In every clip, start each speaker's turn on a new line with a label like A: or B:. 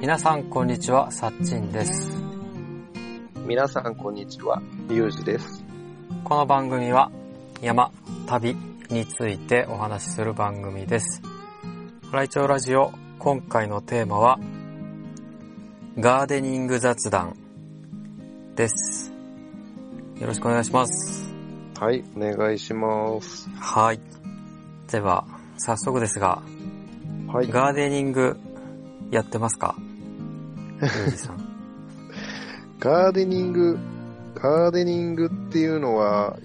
A: 皆さんこんにちは、さっちんです。
B: 皆さんこんにちは、ゆうじです。
A: この番組は山、旅についてお話しする番組です。ライチョウラジオ、今回のテーマは、ガーデニング雑談です。よろしくお願いします。
B: はい、お願いします。
A: はい。では、早速ですが、
B: はい。
A: ガーデニングやってますか？
B: ガーデニング、ガーデニングっていうのは、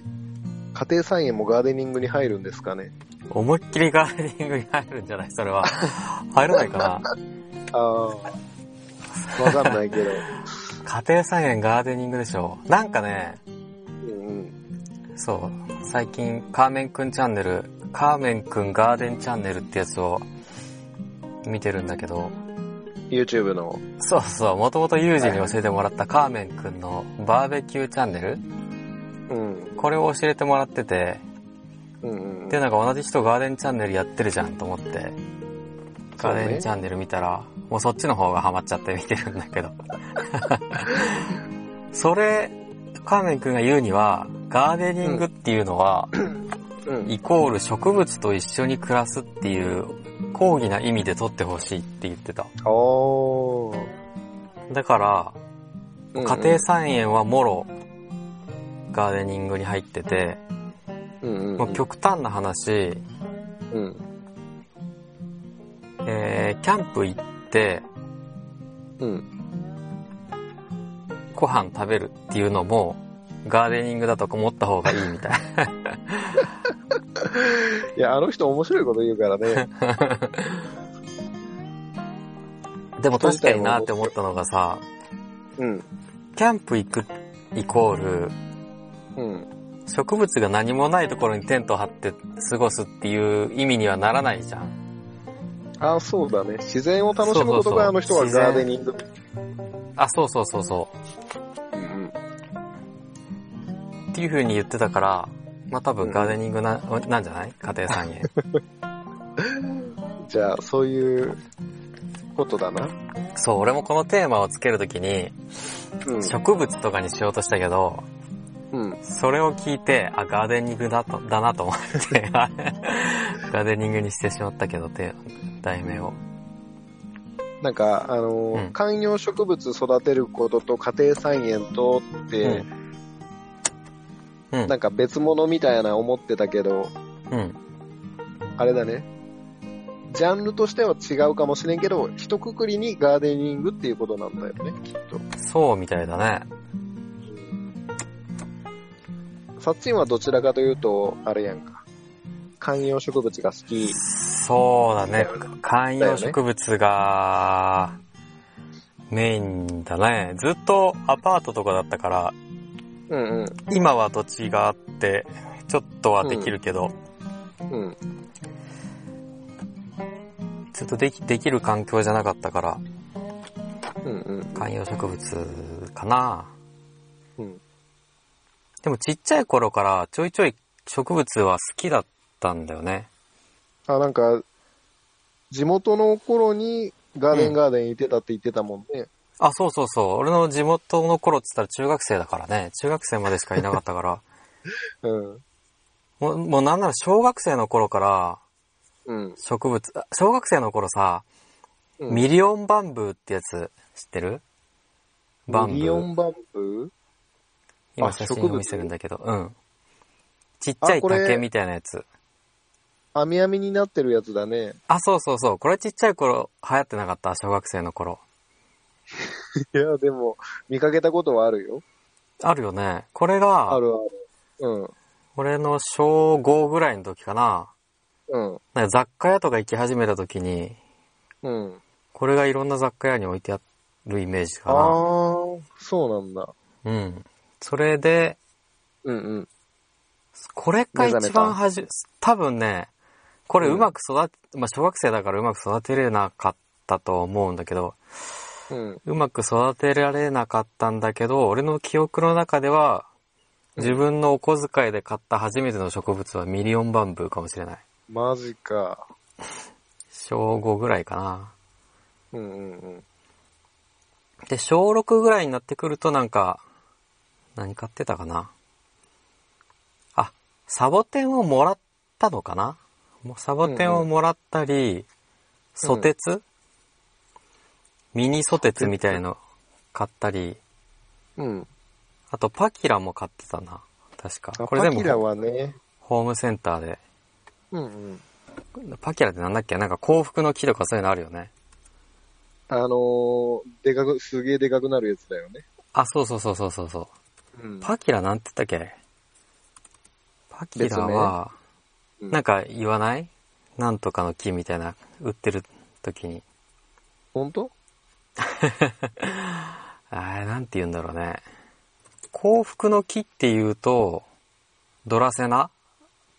B: 家庭菜園もガーデニングに入るんですかね？
A: 思いっきりガーデニングに入るんじゃない？それは。入らないかな？
B: ああ、わかんないけど。
A: 家庭菜園ガーデニングでしょなんかね。そう、最近カーメンくんチャンネル、カーメンくんガーデンチャンネルってやつを見てるんだけど、
B: YouTube の。
A: そうそう、もともとユージに教えてもらったカーメンくんのバーベキューチャンネル
B: うん。
A: これを教えてもらってて、
B: うんうん。
A: で、なんか同じ人ガーデンチャンネルやってるじゃんと思って、ガーデンチャンネル見たら、もうそっちの方がハマっちゃって見てるんだけど。それ、カーメンくんが言うには、ガーデニングっていうのは、
B: うん。
A: イコール植物と一緒に暮らすっていう、講義な意味で取ってほしいって言ってた。
B: おー。
A: だから、
B: うんうん
A: 家庭菜園はもろ、ガーデニングに入ってて、
B: うんうんうん。
A: もう極端な話、
B: うん。
A: えー、キャンプ行って、
B: うん。
A: ご飯食べるっていうのも、ガーデニングだと思った方がいいみたい。
B: いや、あの人面白いこと言うからね。
A: でも確かになって思ったのがさ、
B: うん。
A: キャンプ行くイコール、
B: うん。
A: 植物が何もないところにテント張って過ごすっていう意味にはならないじゃん。
B: ああ、そうだね。自然を楽しむことがあの人はガーデニング。
A: あ、そうそうそうそ
B: うんうん。
A: う。っていう風に言ってたから、まあ多分ガーデニングな、なんじゃない？家庭菜園。
B: じゃあ、そういうことだな。
A: そう、俺もこのテーマをつけるときに、
B: うん。
A: 植物とかにしようとしたけど、
B: うん。
A: それを聞いて、あ、ガーデニングだとだなと思って、ガーデニングにしてしまったけど、て題名を。
B: なんか、あのー
A: うん
B: 観葉植物育てることと家庭菜園とって、
A: うん。
B: なんか別物みたいな思ってたけど、
A: うん。
B: あれだね。ジャンルとしては違うかもしれんけど、一括りにガーデニングっていうことなんだよね、きっと。
A: そうみたいだね。
B: サッチンはどちらかというと、あれやんか。観葉植物が好き。
A: そうだね。観葉植物が、メインだね。ずっとアパートとかだったから、
B: うん
A: 今は土地があって、ちょっとはできるけど、
B: うん。うん。
A: ちょっとでき、できる環境じゃなかったから、
B: うんうん。
A: 観葉植物かな。
B: うん。
A: でもちっちゃい頃からちょいちょい植物は好きだったんだよね。
B: あ、なんか、地元の頃にガーデンガーデン行ってたって言ってたもんね。
A: あ、そうそうそう。俺の地元の頃って言ったら中学生だからね。中学生までしかいなかったから。
B: うん。
A: もう、もうなんなら小学生の頃から
B: うん。
A: 植物、あ小学生の頃さ、
B: うん
A: ミリオンバンブーってやつ知ってる？バンブ
B: ミリオ
A: ー。
B: ンバンブ
A: 今
B: あ
A: 写真を見せるんだけど、うん。ちっちゃい
B: あこれ
A: 竹みたいなやつ。
B: ー網網になってるやつだね。
A: あ、そうそうそう。これちっちゃい頃流行ってなかった？小学生の頃。
B: いや、でも、見かけたことはあるよ。
A: あるよね。これが、
B: あるある。うん。
A: 俺の小5ぐらいの時かな。
B: うん。
A: なんか雑貨屋とか行き始めた時に、
B: うん。
A: これがいろんな雑貨屋に置いてあるイメージか
B: あ
A: な。
B: ー、そうなんだ。
A: うん。それで、
B: うんうん。
A: これが一番はじ、多分ね、これうまく育て、まあ小学生だからうまく育てれなかったと思うんだけど、
B: うん。
A: うまく育てられなかったんだけど、俺の記憶の中では、自分のお小遣いで買った初めての植物はミリオンバンブーかもしれない。
B: マジか。
A: 小5ぐらいかな。
B: うんうんうん。
A: で、小6ぐらいになってくるとなんか、何買ってたかな。あ、サボテンをもらったのかなもうサボテンをもらったり、ソテツ、ミニソテツみたいの買ったり、
B: うん。
A: あとパキラも買ってたな。確か。
B: あ
A: これ全
B: パキラ
A: 部
B: はね、
A: ホームセンターで。
B: うんうん。
A: パキラってなんだっけ？なんか幸福の木とかそういうのあるよね。
B: あのー、でかく、すげえでかくなるやつだよね。
A: あ、そうそうそうそうそうそう。
B: うん。
A: パキラなんて言ったっけ？パキラは、
B: うん
A: なんか言わない？なんとかの木みたいな、売ってる時に。
B: 本当？
A: あれ、なんて言うんだろうね。幸福の木って言うと、ドラセナ？っ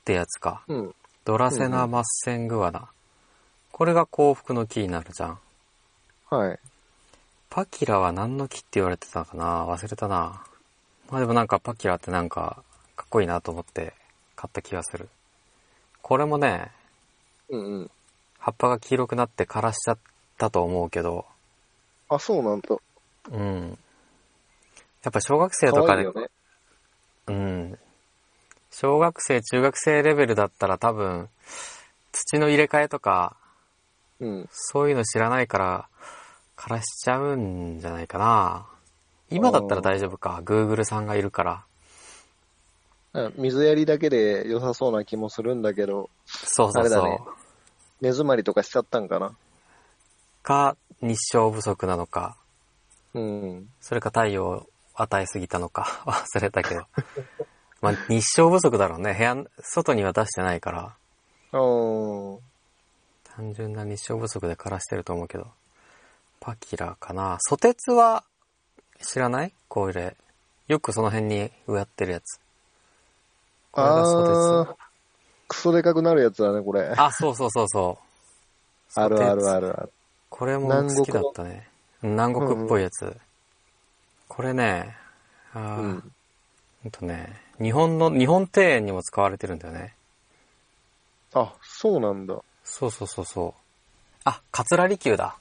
A: てやつか。
B: うん。
A: ドラセナマッセングアナ。これが幸福の木になるじゃん。
B: はい。
A: パキラは何の木って言われてたかな？忘れたな。まあでもなんかパキラってなんかかっこいいなと思って買った気がする。これもね、
B: うんうん。
A: 葉っぱが黄色くなって枯らしちゃったと思うけど、
B: あ、そうなんだ。
A: うん。やっぱ小学生と
B: 可
A: かで、
B: ね。
A: うん。小学生、中学生レベルだったら多分、土の入れ替えとか、
B: うん。
A: そういうの知らないから、枯らしちゃうんじゃないかな。今だったら大丈夫か。Google さんがいるから。
B: あ水やりだけで良さそうな気もするんだけど、
A: そうそうそう。
B: ね根詰まりとかしちゃったんかな。
A: か、日照不足なのか、
B: うん。
A: それか太陽を与えすぎたのか、忘れたけど。まあ、日照不足だろうね。部屋、外には出してないから、単純な日照不足で枯らしてると思うけど。パキラかな。ソテツは、知らない？これ。よくその辺に植わってるやつ。これがソテ
B: あー。クソでかくなるやつだね、これ。
A: ツ。あ、そうそうそうそう。
B: あるあるあるある。
A: これも好きだったね。南国っぽいやつ。これね、あー
B: うん。
A: ほんとね、日本の、日本庭園にも使われてるんだよね。
B: あ、そうなんだ。
A: そうそうそうそう。あ、カツラリキュウだ。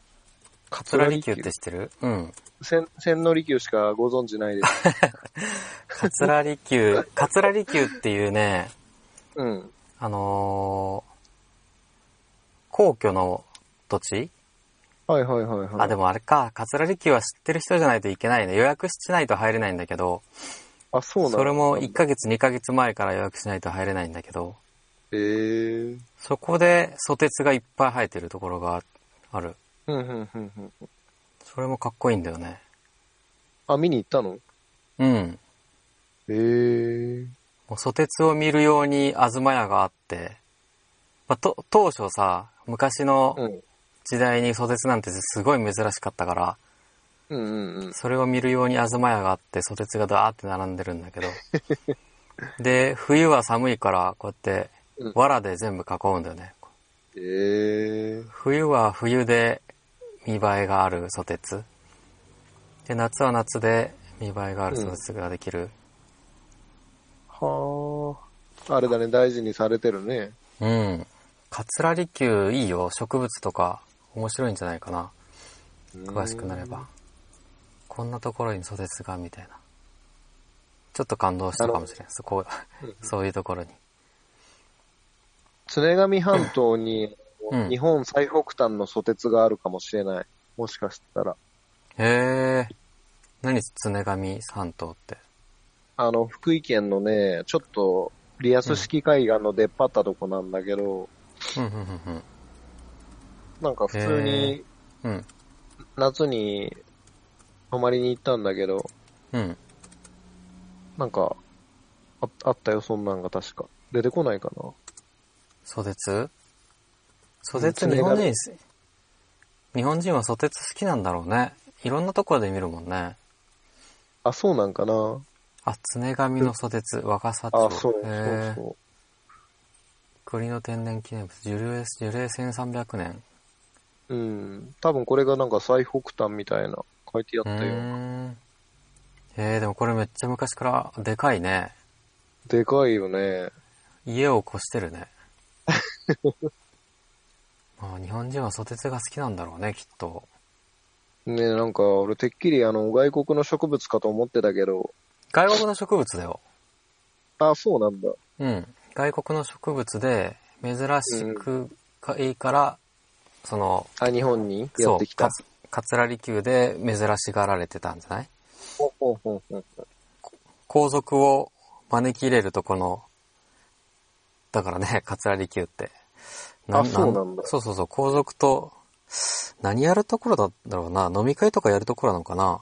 A: カツラリキュウって知ってる？うん。
B: 千、千利休しかご存知ないです。
A: カツラリキュウ、カツラリキュウっていうね、
B: うん。
A: あのー、皇居の土地？
B: はいはいはいはい。
A: あ、でもあれか、カツラリキュウは知ってる人じゃないといけないね。予約しないと入れないんだけど、
B: あ、そうなんだ。
A: それも1ヶ月2ヶ月前から予約しないと入れないんだけど、
B: ええー。
A: そこでソテツがいっぱい生えてるところがある。
B: うんうんうんうん。
A: それもかっこいいんだよね。
B: あ、見に行ったの？
A: うん。
B: ええー。
A: もうソテツを見るように東屋があって、まあ、と当初さ、昔の
B: うん。
A: 時代にソテツなんてすごい珍しかったから、
B: うんうんうん。
A: それを見るように東屋があって、ソテツがダーって並んでるんだけど。で、冬は寒いから、こうやって
B: うん、
A: 藁で全部囲うんだよね。
B: ええー。
A: 冬は冬で見栄えがあるソテツ。で、夏は夏で見栄えがあるソテツができる。
B: はあ。あれだね、大事にされてるね。
A: うん。カツラリキュウいいよ。植物とか面白いんじゃないかな。詳しくなれば。こんなところにソテツが、みたいな。ちょっと感動したかもしれない。そこ、
B: うん。
A: そういうところに。
B: 常上半島に、
A: うん
B: 日本最北端のソテツがあるかもしれない。もしかしたら。
A: へえ。何常上半島って？
B: あの、福井県のね、ちょっと、リアス式海岸の出っ張ったとこなんだけど、
A: うん、うん、うん、
B: なんか普通に。夏に泊まりに行ったんだけど、
A: うん。
B: なんか、ああったよ、そんなんが確か。出てこないかな。
A: ソテツ？ソテツ
B: うん
A: 日本人す、日本人はソテツ好きなんだろうね。いろんなところで見るもんね。
B: あ、そうなんかな。
A: あ、常上のソテツ、若狭町。
B: あ、そう、そうそ
A: 国の天然記念物、樹齢、樹齢1300年。
B: うん。多分これがなんか最北端みたいな書いてあ
A: う
B: ったよ。
A: ーん。えー、でもこれめっちゃ昔からでかいね。
B: でかいよね。
A: 家を越してるね。まあ日本人はソテツが好きなんだろうね、きっと。
B: ねなんか俺てっきりあの外国の植物かと思ってたけど、
A: 外国の植物だよ。
B: あ、そうなんだ。
A: うん。外国の植物で珍しくかいいから、その、
B: あ、日本にや
A: そう
B: ってきた。
A: かつ桂離宮で珍しがられてたんじゃない？
B: ほうほうほうほう
A: 皇族を招き入れるとこの、だからね、桂離宮って。
B: あそうなんだ
A: そうそうそう、皇族と、何やるところだろうな、飲み会とかやるところなのかな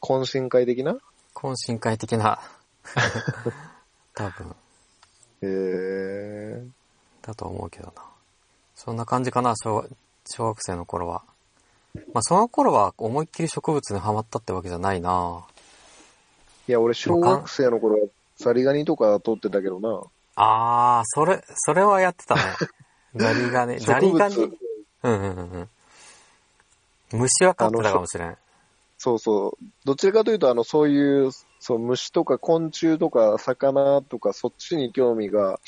B: 懇親会的な？
A: 懇親会的な、多分、
B: へえ。
A: だと思うけどな。そんな感じかな、小小学生の頃は。まあ、その頃は思いっきり植物にハマったってわけじゃないない
B: や、俺小学生の頃はザリガニとか取ってたけどな。
A: あー、それ、それはやってたね。ザリガニ、ザリガニ。うんうんうんうん。虫は飼ってたかもしれん。
B: そうそう。どちらかというと、あの、そういう、そう、虫とか昆虫とか魚とか、そっちに興味が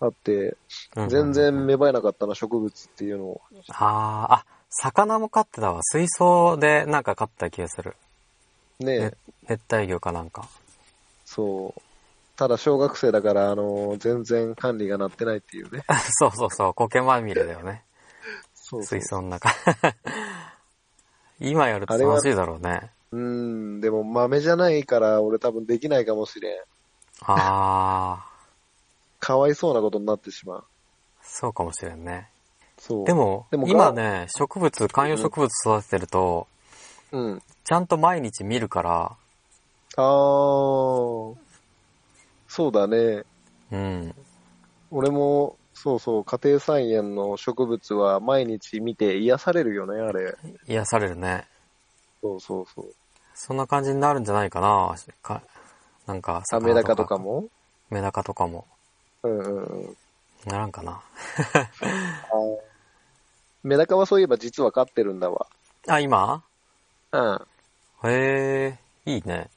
B: あって、全然芽生えなかったな、植物っていうのを。
A: あー、あ、魚も飼ってたわ。水槽でなんか飼った気がする。
B: ねえ、
A: ね熱帯魚かなんか。
B: そう。ただ小学生だから、あの、全然管理がなってないっていうね。
A: そうそうそう、苔まみれだよね。
B: そうそう
A: 水槽の中。今やると楽しいだろうね。
B: うん、でも豆じゃないから、俺多分できないかもしれん。
A: あー、
B: かわいそうなことになってしまう。
A: そうかもしれんね。
B: そう。
A: で、も、
B: でも
A: 今ね、植物、観葉植物育ててると、
B: うん。
A: ちゃんと毎日見るから、
B: あー、そうだね。
A: うん。
B: 俺も、そうそう、家庭菜園の植物は毎日見て癒されるよね、あれ。
A: 癒されるね。
B: そうそうそう。
A: そんな感じになるんじゃないかな。かなんか、
B: あ、メダカとかも？
A: メダカとかも。
B: うんうんうん。
A: ならんかな。
B: メダカはそういえば実は飼ってるんだわ。
A: あ、今？
B: うん。
A: へえ、いいね。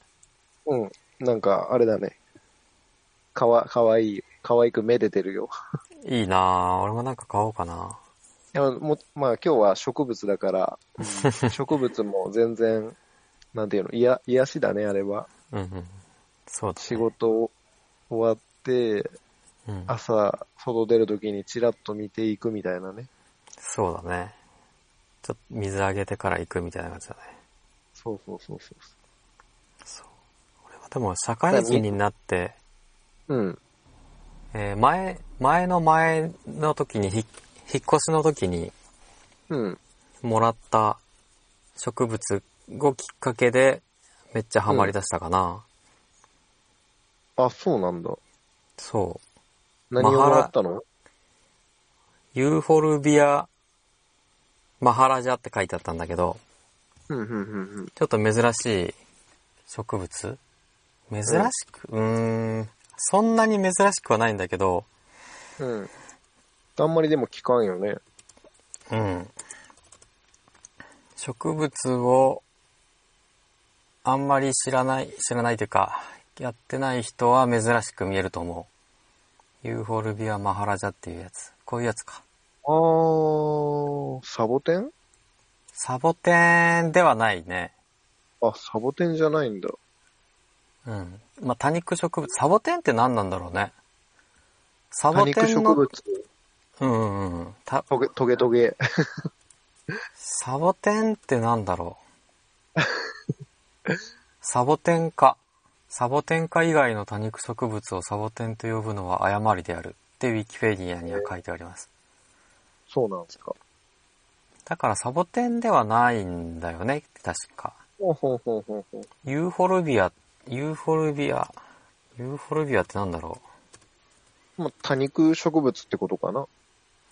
B: うん。なんか、あれだね。かわ、かわいい。かわいくめでてるよ。
A: いいなぁ。俺もなんか買おうかな。
B: いや、も、まあ今日は植物だから、植物も全然、なんていうの、いや、癒しだね、あれは。
A: うんうん。そうだ、ね。
B: 仕事終わって、
A: うん。
B: 朝、外出るときにチラッと見ていくみたいなね。
A: そうだね。ちょっと水あげてから行くみたいな感じだね。
B: そうそうそうそう。
A: そう。俺はでも社会人になって、
B: うん。
A: えー前、前の前の時にひ、引っ越しの時に
B: うん。
A: もらった植物をきっかけでめっちゃハマりだしたかな。
B: あ、そうなんだ。
A: そう。
B: 何をもらったの？
A: ユーフォルビアマハラジャって書いてあったんだけど、
B: うん、うん、うん、
A: ちょっと珍しい植物？珍しく、うーん、そんなに珍しくはないんだけど、
B: うん。うん。あんまりでも聞かんよね。
A: うん。植物をあんまり知らない、知らないというか、やってない人は珍しく見えると思う。ユーフォルビアマハラジャっていうやつ。こういうやつか。
B: あー、サボテン？
A: サボテンではないね。
B: あ、サボテンじゃないんだ。
A: うん。まあ、多肉植物。サボテンって何なんだろうね。サ
B: 多肉
A: ボテンの、
B: 植物。
A: うんうんうん。た
B: トゲ、トゲトゲ。
A: サボテンってなんだろう。サボテン科。サボテン科以外の多肉植物をサボテンと呼ぶのは誤りである。ってウィキペディアには書いてあります。
B: そうなんですか。
A: だからサボテンではないんだよね。確か。
B: ほうほうほうほうほう。
A: ユーフォルビア、ユーフォルビア、ユーフォルビアってなんだろう？
B: まあ、多肉植物ってことかな。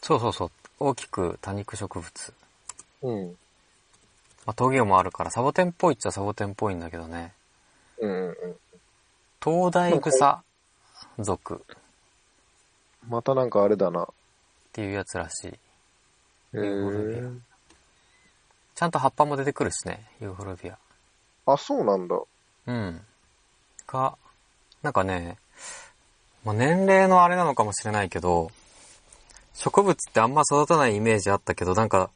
A: そうそうそう。大きく多肉植物。
B: うん。
A: まあ、トゲもあるからサボテンっぽいっちゃサボテンっぽいんだけどね。
B: うんうんうん。
A: 東大草属っ
B: またなんかあれだな。
A: ていうやつらしい。
B: へえ。
A: ちゃんと葉っぱも出てくるしね、ユーフォルビア。
B: あ、そうなんだ。
A: うん。が、なんかね、まあ、年齢のあれなのかもしれないけど、植物ってあんま育たないイメージあったけど、なんか、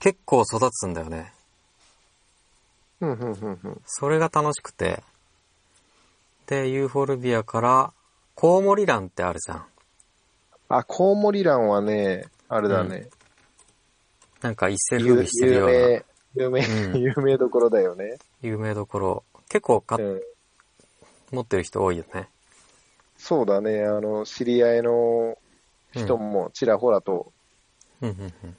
A: 結構育つんだよね。
B: うん、うん、うん、うん。
A: それが楽しくて。で、ユーフォルビアから、コウモリランってあるじゃん。
B: あ、コウモリランはね、あれだね。
A: なんか一世風
B: 有
A: 靡してるような
B: 有名、有名、
A: うん
B: 有名どころだよね。
A: 有名どころ。結構か
B: うん。
A: 持ってる人多いよね。
B: そうだね。あの、知り合いの人もちらほらと、
A: うんうんうん。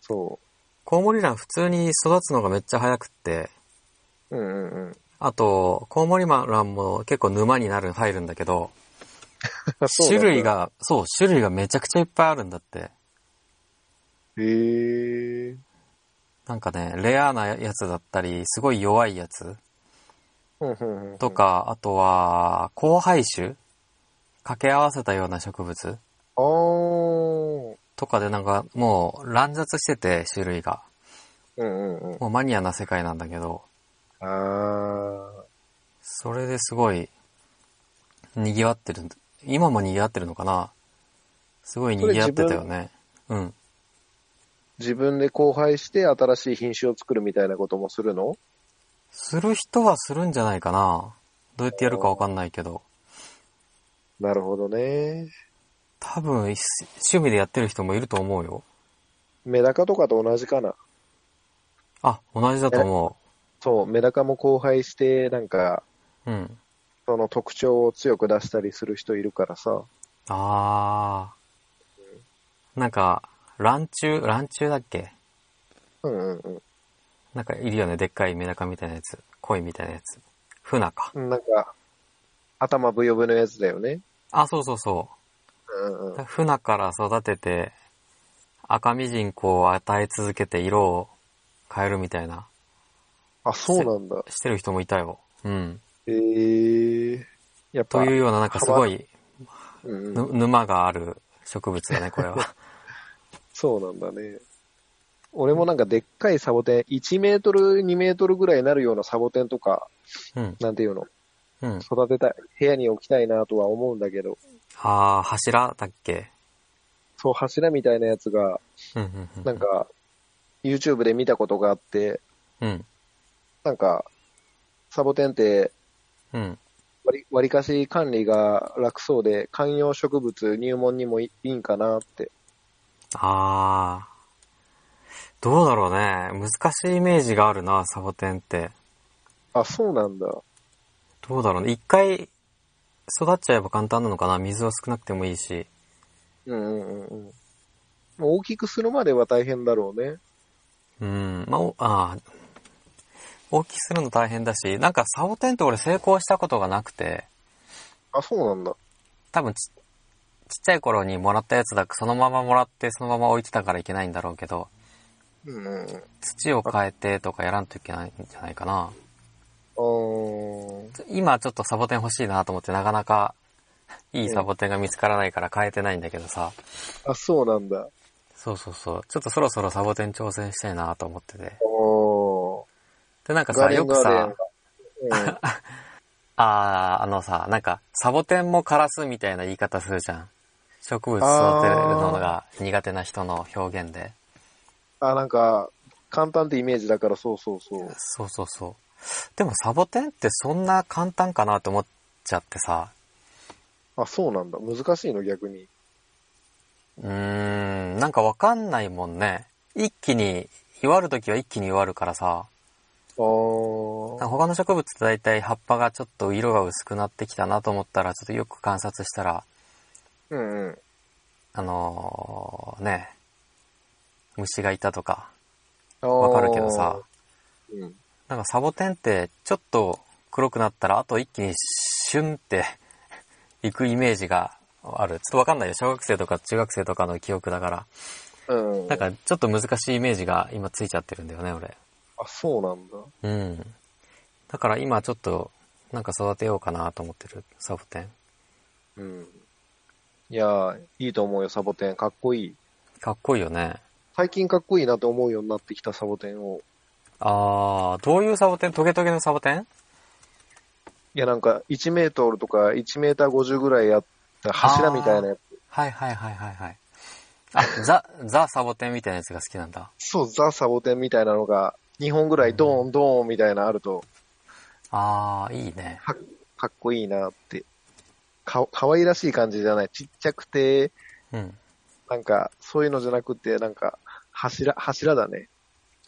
B: そ
A: コウモリラン普通に育つのがめっちゃ早くって、
B: う。うんうんうん。
A: あと、コウモリランも結構沼になる、入るんだけど、種類。が、そう、種類がめちゃくちゃいっぱいあるんだって。
B: へえ。
A: なんかね、レアなやつだったり、すごい弱いやつ。と。か、あとは、交配種掛け合わせたような植物？とかでなんかもう乱雑してて、種類が。
B: うんうんうん。
A: もうマニアな世界なんだけど、
B: あー。
A: それですごい、賑わってる。今も賑わってるのかな？すごい賑わってたよね。うん。
B: 自分で交配して新しい品種を作るみたいなこともするの？
A: する人はするんじゃないかなどうやってやるかわかんないけど。
B: なるほどね。
A: 多分、趣味でやってる人もいると思うよ。
B: メダカとかと同じかな。
A: あ、同じだと思
B: そう、メダカも交配して、なんか、
A: う。うん。
B: その特徴を強く出したりする人いるからさ。
A: あー。なんか、卵虫、卵虫だっけ？
B: うんうん
A: なんかいるよね。でっかいメダカみたいなやつ。鯉みたいなやつ。フナか。
B: うん。なんか、頭ブヨブヨのやつだよね。
A: あ、そうそうそ
B: うんうん
A: う。。フナから育てて、赤みじんこを与え続けて色を変えるみたいな、
B: あ、そうなんだ。
A: してる人もいたよ。うん。
B: へえ。やっぱ、
A: というような、なんかすごい、
B: うん
A: 沼がある植物だね、これは。
B: そうなんだね。俺もなんかでっかいサボテン、1メートル、2メートルぐらいになるようなサボテンとか、
A: うん。
B: なんていうの、
A: うん。
B: 育てたい、部屋に置きたいなとは思うんだけど、
A: あー、柱だっけ？
B: そう柱みたいなやつが、
A: うん、うん、うん。
B: なんか、YouTube で見たことがあって、
A: うん。
B: なんか、サボテンって
A: うん。
B: 割り、割りかし管理が楽そうで、観葉植物入門にもいいいんかなって。
A: あー。どうだろうね。難しいイメージがあるな、サボテンって。
B: あ、そうなんだ。
A: どうだろうね。一回育っちゃえば簡単なのかな。水は少なくてもいいし。
B: うんうんうんうん。大きくするまでは大変だろうね。
A: うん。まあ、おあー大きくするの大変だし、なんかサボテンって俺成功したことがなくて、
B: あ、そうなんだ。
A: 多分ちちっちゃい頃にもらったやつだそのままもらってそのまま置いてたからいけないんだろうけど、
B: うん。
A: 土を変えてとかやらんといけないんじゃないかな。今ちょっとサボテン欲しいなと思ってなかなかいいサボテンが見つからないから変えてないんだけどさ。
B: あ、そうなんだ。
A: そうそうそう。ちょっとそろそろサボテン挑戦したいなと思ってて。で、なんかさ、よくさ。あー、あのさ、なんか、サボテンも枯らすみたいな言い方するじゃん。植物育てるのが苦手な人の表現で。
B: あ、なんか、簡単ってイメージだからそうそうそう。
A: そうそうそう。でもサボテンってそんな簡単かなと思っちゃってさ。
B: あ、そうなんだ。難しいの逆に。
A: うーん、なんかわかんないもんね。一気に、弱るときは一気に弱るからさ。
B: あ
A: 他の植物って大体葉っぱがちょっと色が薄くなってきたなと思ったら、ちょっとよく観察したら、
B: うんうん。
A: あのー、ね、虫がいたとか、
B: わ
A: わかるけどさ、
B: うん。
A: なんかサボテンってちょっと黒くなったら、あと一気にシュンって 行くイメージがある。ちょっとわかんないよ。小学生とか中学生とかの記憶だから。
B: うん。
A: なんかちょっと難しいイメージが今ついちゃってるんだよね、俺。
B: あ、そうなんだ。
A: うん。だから今ちょっと、なんか育てようかなと思ってる、サボテン。
B: うん。いやー、いいと思うよ、サボテン。かっこいい。
A: かっこいいよね。
B: 最近かっこいいなと思うようになってきたサボテンを。
A: あー、どういうサボテン？トゲトゲのサボテン？
B: いや、なんか、1メートルとか1メーター50ぐらいやった柱みたいなやつ。
A: はいはいはいはいはい。あ、ザ、ザサボテンみたいなやつが好きなんだ。
B: そう、ザ・サボテンみたいなのが、2本ぐらいドーンドーンみたいなのあると、
A: あー、いいね。
B: かかっこいいなって。か、かわいらしい感じじゃない。ちっちゃくて、
A: うん。
B: なんか、そういうのじゃなくて、なんか、柱、柱だね。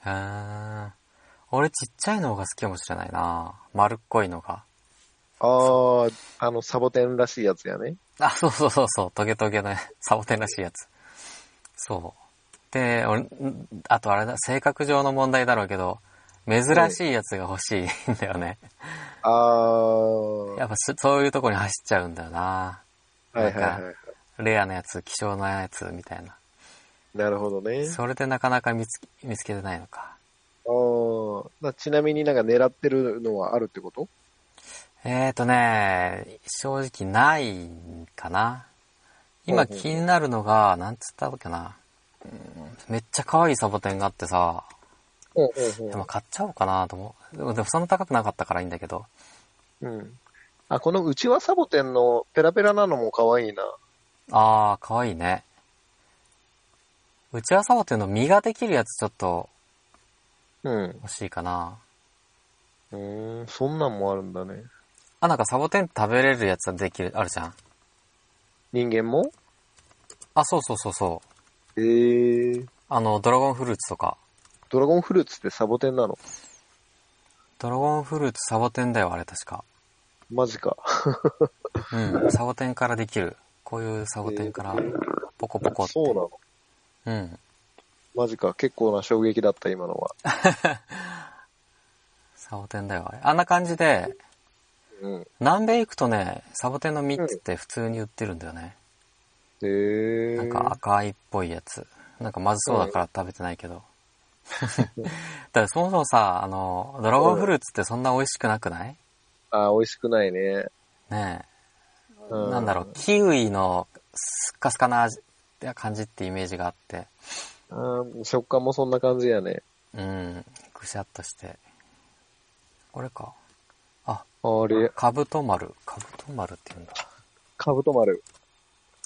A: あー。俺ちっちゃいのが好きかもしれないな丸っこいのが。
B: あー、あの、サボテンらしいやつやね。
A: あ、そうそうそうそう、トゲトゲの サボテンらしいやつ。そう。で、俺、んあとあれだ、性格上の問題だろうけど、珍しいやつが欲しいんだよね。
B: あー、
A: やっぱそそういうとこに走っちゃうんだよな
B: はいはいはい。
A: レアなやつ、希少なやつみたいな。
B: なるほどね。
A: それでなかなか見つ見つけてないのか。
B: あーなちなみになんか狙ってるのはあるってこと？
A: えーとね、正直ないかな。今気になるのが、なんつったっけな。うんめっちゃ可愛いサボテンがあってさ、
B: うんうん
A: でも買っちゃおうかなと思う。でもでもそんな高くなかったからいいんだけど。
B: うん。うん。あ、このうちわサボテンのペラペラなのも可愛いな。
A: あー、可愛いね。うちはサボテンの実ができるやつちょっと
B: うん。
A: 欲しいかな。
B: うーん、そんなんもあるんだね。
A: あ、なんかサボテン食べれるやつはできる、あるじゃん。
B: 人間も？
A: あ、そうそうそうそう。
B: えー、
A: あの、ドラゴンフルーツとか。
B: ドラゴンフルーツってサボテンなの？
A: ドラゴンフルーツサボテンだよ、あれ確か。
B: マジか。
A: うん、サボテンからできる。こういうサボテンから、ポコポコって。
B: そうなの？
A: うん。
B: マジか。結構な衝撃だった、今のは。
A: サボテンだよ、あれ。あんな感じで、
B: うん。
A: 南米行くとね、サボテンの実って普通に売ってるんだよね。
B: えー。
A: なんか赤いっぽいやつ。なんかまずそうだから食べてないけど。だからそもそもさ、あの、ドラゴンフルーツってそんな美味しくなくない？
B: あ、美味しくないね。
A: ねえ。
B: う
A: なんだろう、キウイのスッカスカな味感じってイメージがあって、
B: うん。食感もそんな感じやね。
A: うん、ぐしゃっとして。これか。あ、
B: あれ、
A: カブトマル。カブトマルって言うんだ。
B: カブトマル。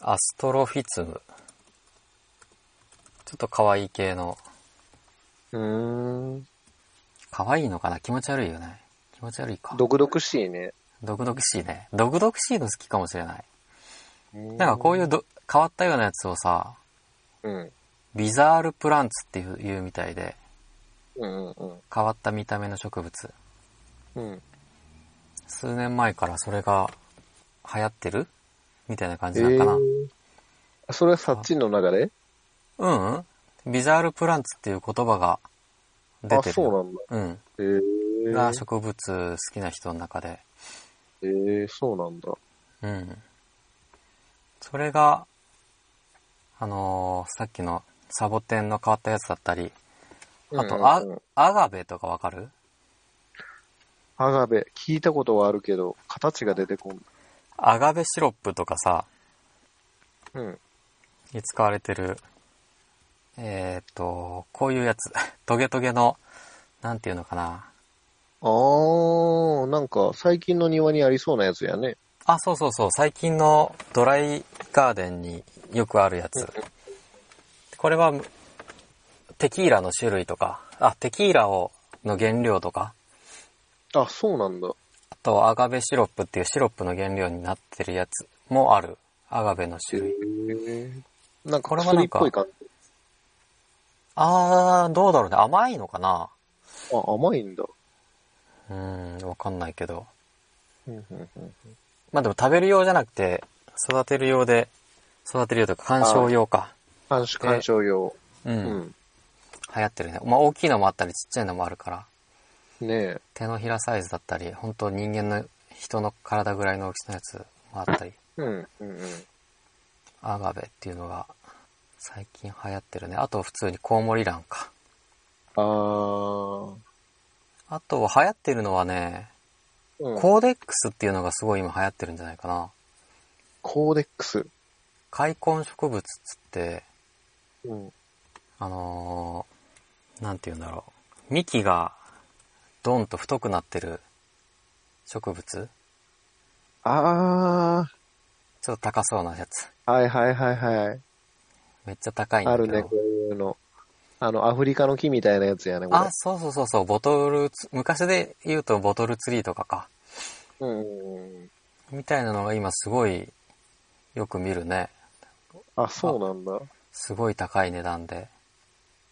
A: アストロフィツム。ちょっと可愛い系の、
B: うーん。
A: 可愛いのかな？気持ち悪いよね。気持ち悪いか。
B: 毒々しいね。
A: 毒々しいね。毒々しいの好きかもしれない。
B: な
A: なんかこういうど変わったようなやつをさ、
B: うん。
A: ビザールプランツっていう言うみたいで、
B: うんうん
A: 変わった見た目の植物。
B: うん。うん。
A: 数年前からそれが流行ってる？みたいな感
B: え
A: じなのかな？
B: ー、それはサッチンの中で
A: うん、うん、ビザールプランツっていう言葉が出
B: あ、
A: てる。
B: そうなんだ。
A: うん。
B: えー、
A: が植物好きな人の中で。
B: えー、そうなんだ。
A: うん。それが、あのーさっきのサボテンの変わったやつだったり、あと、あ
B: うんうん、
A: アガベとかわかる？
B: アガベ、聞いたことはあるけど、形が出てこん。
A: アガベシロップとかさ、
B: うん。
A: に使われてる、えーっと、こういうやつ、トゲトゲの、なんていうのかな。
B: あー、なんか最近の庭にありそうなやつやね。
A: あ、そうそうそう、最近のドライガーデンによくあるやつ。これは、テキーラの種類とか、あ、テキーラを、の原料とか、
B: あ、そうなんだ。
A: あとアガベシロップっていうシロップの原料になってるやつもある。アガベの種類。
B: なんか
A: これはなんか。あー、どうだろうね。甘いのかな
B: あ、甘いんだ。
A: うーん、わかんないけど。まあでも食べる用じゃなくて、育てる用で、育てる用というか観賞用か。
B: 鑑賞用。
A: う。
B: うんん。
A: 流行ってるね。まあ大きいのもあったりちっちゃいのもあるから。
B: ねえ。
A: 手のひらサイズだったり、本当人間の人の体ぐらいの大きさのやつもあったり。
B: うん、うん、うん。
A: アガベっていうのが最近流行ってるね。あと普通にコウモリランか。
B: あー。
A: あと流行ってるのはね、
B: うん、
A: コーデックスっていうのがすごい今流行ってるんじゃないかな。
B: コーデックス。
A: 開墾植物っつって、
B: うん。
A: あのー、なんて言うんだろう。幹がドンと太くなってる植物？
B: あ
A: ちょっと高そうなやつ。
B: ー、はいはいはいはい。
A: めっちゃ高いんだけど。
B: あるね、こういうの。あの、アフリカの木みたいなやつやね、これ
A: あ、。そうそうそうそう、ボトルツ、昔で言うとボトルツリーとかか。
B: うん。
A: みたいなのが今すごいよく見るね。
B: あ、そうなんだ。
A: すごい高い値段で。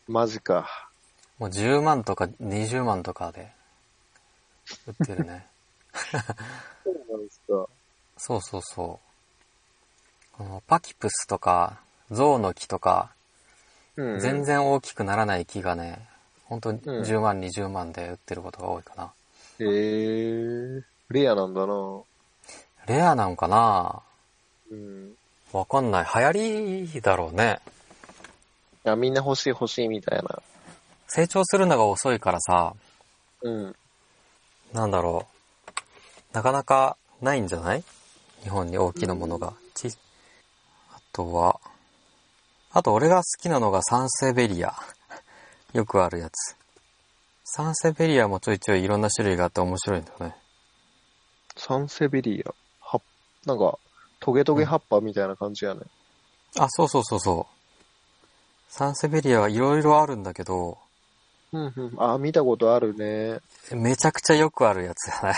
B: マジか。
A: もう10万とか20万とかで売ってるね。
B: そうなんですか。
A: そうそうそう。このパキプスとか、ゾウの木とか、
B: うん、
A: 全。然大きくならない木がね、本当に
B: うん
A: 10万、20万で売ってることが多いかな。
B: へえー、レアなんだな。
A: レアなんかな
B: うん。
A: わかんない。流行りだろうね。
B: いや、みんな欲しい欲しいみたいな。
A: 成長するのが遅いからさ、
B: うん。
A: なんだろう。なかなかないんじゃない？日本に大きなものが。ちあとは、あと俺が好きなのがサンセベリア。よくあるやつ。サンセベリアもちょいちょいいろんな種類があって面白いんだよね。
B: サンセベリア？は、なんか、トゲトゲ葉っぱみたいな感じやね。
A: あ、そうそうそうそう。サンセベリアはいろいろあるんだけど、
B: うんうん。あ、見たことあるね。
A: めちゃくちゃよくあるやつじゃない。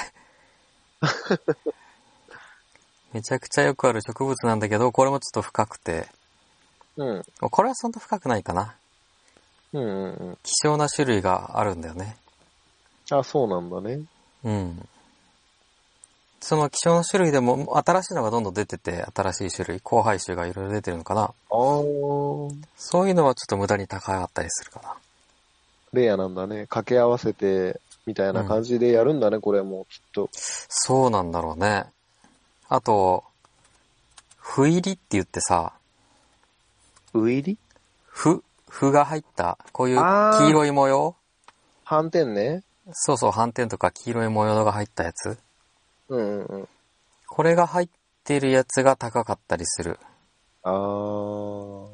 A: めちゃくちゃよくある植物なんだけど、これもちょっと深くて、
B: うん。
A: これはそんな深くないかな。
B: うんうんうん。
A: 希少な種類があるんだよね。
B: あ、そうなんだね。
A: うん。その希少な種類でも新しいのがどんどん出てて、新しい種類、交配種がいろいろ出てるのかな。そういうのはちょっと無駄に高かったりするかな。
B: レアなんだね。掛け合わせて、みたいな感じでやるんだね、これも、きっと。
A: そうなんだろうね。あと、ふ入りって言ってさ、
B: ウイリ
A: ふ、ふが入った、こういう黄色い模様
B: 斑点ね。
A: そうそう、斑点とか黄色い模様が入ったやつ。
B: うんうんうん。
A: これが入ってるやつが高かったりする。
B: あー。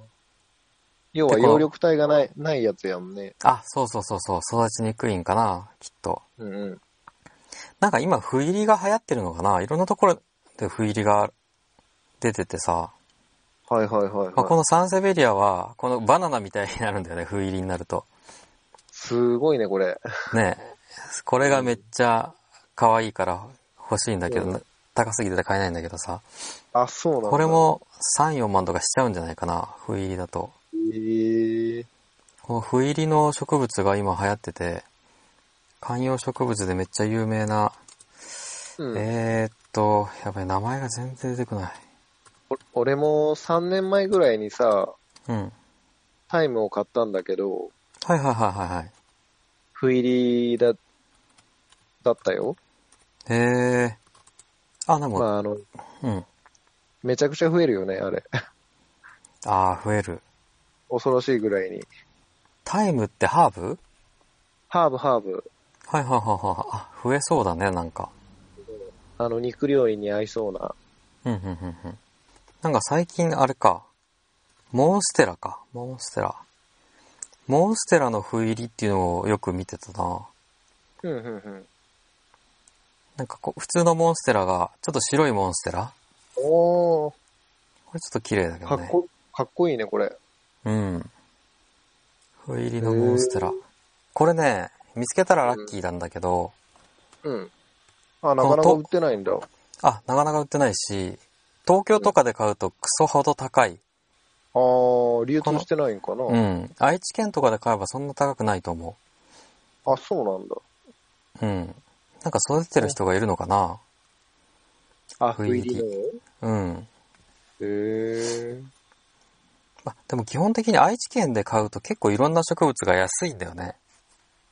B: 要は葉緑体がない、ないやつやんね。
A: あ、そうそうそうそう、育ちにくいんかな、きっと。
B: うんうん。
A: なんか今、ふ入りが流行ってるのかな？いろんなところでふ入りが出ててさ、
B: はいはいはい、はい。
A: まあ、このサンセベリアは、このバナナみたいになるんだよね、ふ入りになると。
B: すごいね、これ。
A: ねえこれがめっちゃ可愛いから欲しいんだけど、
B: うん
A: 高すぎて買えないんだけどさ、
B: あ、そうなんだ。
A: これ。も3、4万とかしちゃうんじゃないかな、ふ入りだと。
B: えー。
A: このふ入りの植物が今流行ってて、観葉植物でめっちゃ有名な、
B: うん。
A: えー、っと、やばい、名前が全然出てこない。
B: お俺も3年前ぐらいにさ、
A: うん。
B: タイムを買ったんだけど、
A: はいはいはいはいはい。
B: 不入りだ、だったよ。
A: へえ。あ、でも、
B: まあ、あの、
A: うん。
B: めちゃくちゃ増えるよね、あれ。
A: ああ、増える。
B: 恐ろしいぐらいに。
A: タイムってハーブ？
B: ハーブ、ハーブ。
A: はいはいはいはい。あ、増えそうだね、なんか。
B: あの、肉料理に合いそうな。
A: うん、うん、うん、うん。なんか最近あれか。モンステラか。モンステラ。モンステラの不入りっていうのをよく見てたな。
B: うん、うん、うん。
A: なんかこう、普通のモンステラが、ちょっと白いモンステラ？
B: おー、
A: これちょっと綺麗だけどね。
B: かっこ、かっこいいね、これ。
A: うん。不入りのモンステラ。これね、見つけたらラッキーなんだけど、
B: うん。あ、なかなか売ってないんだ。
A: あ、なかなか売ってないし、東京とかで買うとクソほど高い。
B: あー、流通してないんかな。
A: うん。愛知県とかで買えばそんな高くないと思
B: あ、そうなんだ。
A: う。うん。なんか育ててる人がいるのかな？
B: あ、
A: 不入り
B: 不入りの？
A: うん。
B: へー。
A: まあ、でも基本的に愛知県で買うと結構いろんな植物が安いんだよね。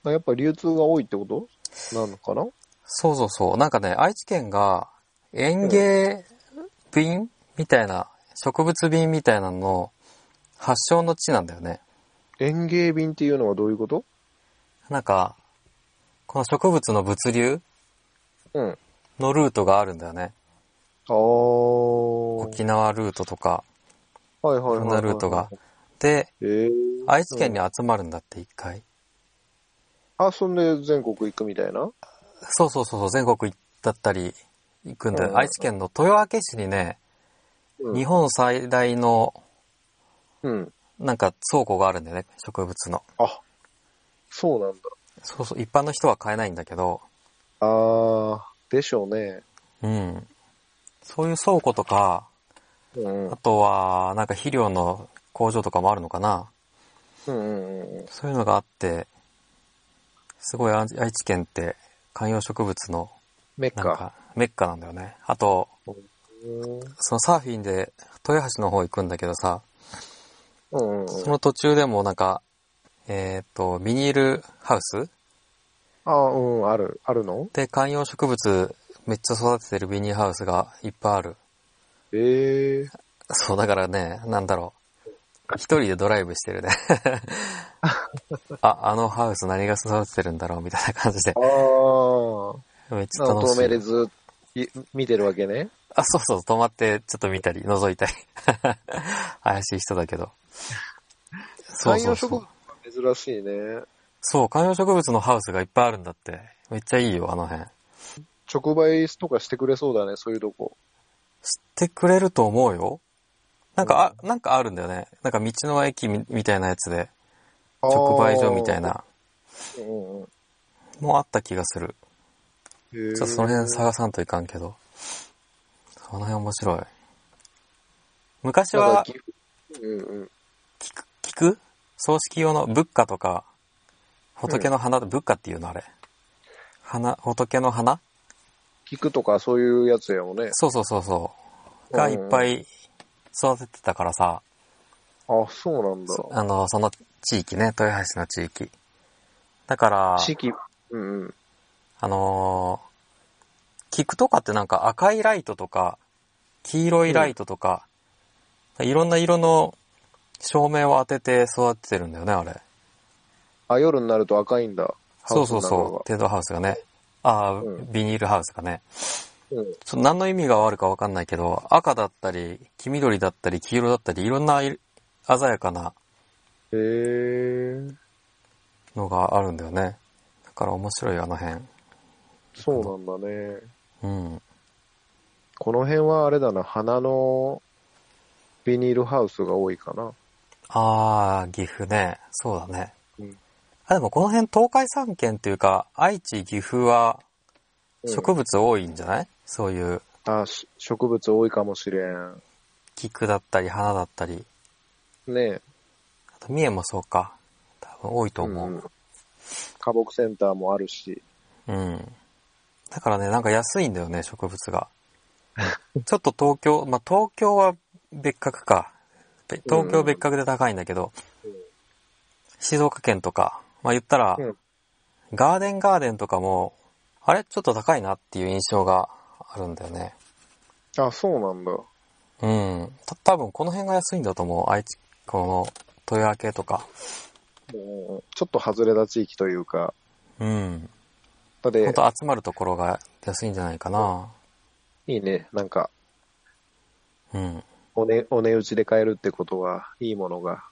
B: あやっぱ流通が多いってこと？なのかな？
A: そうそうそう。なんかね、愛知県が園芸瓶みたいな、植物瓶みたいなのの発祥の地なんだよね。
B: 園芸瓶っていうのはどういうこと？
A: なんか、この植物の物流
B: うん。
A: のルートがあるんだよね。
B: あー。
A: 沖縄ルートとか、
B: はいはいはいはい。
A: いろんなルートが。で、
B: へー。
A: 愛知県に集まるんだって一回。
B: あ、そんで全国行くみたいな？
A: そうそうそうそう、全国だったり行くんで、
B: うん
A: 愛知県の豊明市にね、
B: うん
A: 日本最大の
B: うん。
A: なんか倉庫があるんだよね、植物の。
B: あ、そうなんだ。
A: そうそう、一般の人は買えないんだけど、
B: あー、でしょうね。
A: うん。そういう倉庫とか、
B: うんうん
A: あ。とは、なんか肥料の工場とかもあるのかな。
B: うんうんうん。
A: そういうのがあって、すごい愛愛知県って観葉植物の
B: メッカ。
A: なんかメッカなんだよね。あと、
B: うん
A: そのサーフィンで豊橋の方行くんだけどさ、
B: うんうん。
A: その途中でもなんか、えっ、と、ビニールハウス？
B: あーうん、ある、あるの？
A: で観葉植物めっちゃ育ててるビニールハウスがいっぱいある。
B: ええー。
A: そう、だからね、なんだろう。一人でドライブしてるね。あ、あのハウス何が育ててるんだろうみたいな感じで
B: あ。ー。
A: めっちゃ楽しい。
B: 明でずっとい見てるわけね。
A: あ、そうそう、止まってちょっと見たり、覗いたり。怪しい人だけど。そう
B: 観
A: そうそう
B: 葉植物。が珍しいね。
A: そう、観葉植物のハウスがいっぱいあるんだって。めっちゃいいよ、あの辺。
B: 直売とかしてくれそうだね、そういうとこ。
A: 知ってくれると思うよ。なんか、あ、なんかあるんだよね。なんか道の駅みみたいなやつで、直売所みたいな。
B: うんうん
A: もうあった気がする。ちょっとその辺探さんといかんけど。その辺面白い。昔は、
B: うんうん。
A: 聞く、聞く？葬式用の仏花とか、仏の花、仏花っていうのあれ。花、仏の花？
B: 菊とかそういうやつやもんね。
A: そうそうそうそう。がいっぱい育ててたからさ、
B: あ、そうなんだ。
A: あの、その地域ね、豊橋の地域。だから、
B: 四季、うんうん。
A: あのー菊とかってなんか赤いライトとか、黄色いライトとか、いろんな色の照明を当てて育ててるんだよね、あれ。
B: あ、夜になると赤いんだ。
A: そうそうそう、テードハウスがね。ああ、
B: うん
A: ビニールハウスがね。
B: うん。
A: 何の意味があるかわかんないけど、赤だったり、黄緑だったり、黄色だったり、いろんな色鮮やかな
B: へー。
A: のがあるんだよね。だから面白いあの辺。
B: そうなんだね。
A: うん。
B: この辺はあれだな、花のビニールハウスが多いかな。
A: ああ、岐阜ね。そうだね。
B: うん
A: あ、でもこの辺東海三県っていうか、愛知、岐阜は
B: うん
A: 植物多いんじゃない、そういう
B: あ、し植物多いかもしれん。
A: 菊だったり花だったり。
B: ね
A: あと三重もそうか。多分多いと
B: え。
A: 思う。
B: ん花木センターもあるし。
A: うん。だからね、なんか安いんだよね、植物が。ちょっと東京、まあ、東京は別格か。べ東京別格で高いんだけど、
B: うん
A: 静岡県とか、まあ、言ったら、
B: うん
A: ガーデンガーデンとかも、あれちょっと高いなっていう印象があるんだよね。
B: あ、そうなんだ。
A: うん。た多分この辺が安いんだと思う。愛知、この、豊明とか。
B: うんちょっと外れた地域というか。
A: うん。
B: だって
A: ほん、と集まるところが安いんじゃないかな。
B: いいね。なんか、
A: うん。
B: おね、お値打ちで買えるってことは、いいものが。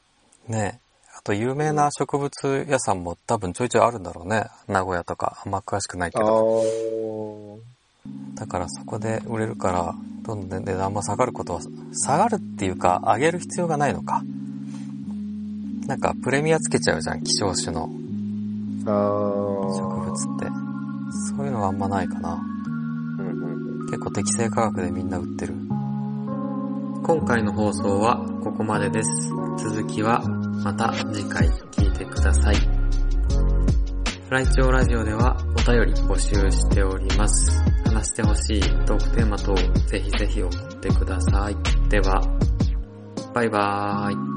A: ねあと有名な植物屋さんも多分ちょいちょいあるんだろうね。名古屋とか。あんま詳しくないけ
B: あ
A: ど。
B: ー。
A: だからそこで売れるから、どんどん値段も下がることは、下がるっていうか、上げる必要がないのか。なんかプレミアつけちゃうじゃん、希少種の。植物って。そういうのがあんまないかな。
B: うんうん
A: 結構適正価格でみんな売ってる。今回の放送はここまでです。続きはまた次回聞いてください。フライチョウラジオではお便り募集しております。話してほしいトークテーマ等ぜひぜひ送ってください。では、バイバーイ。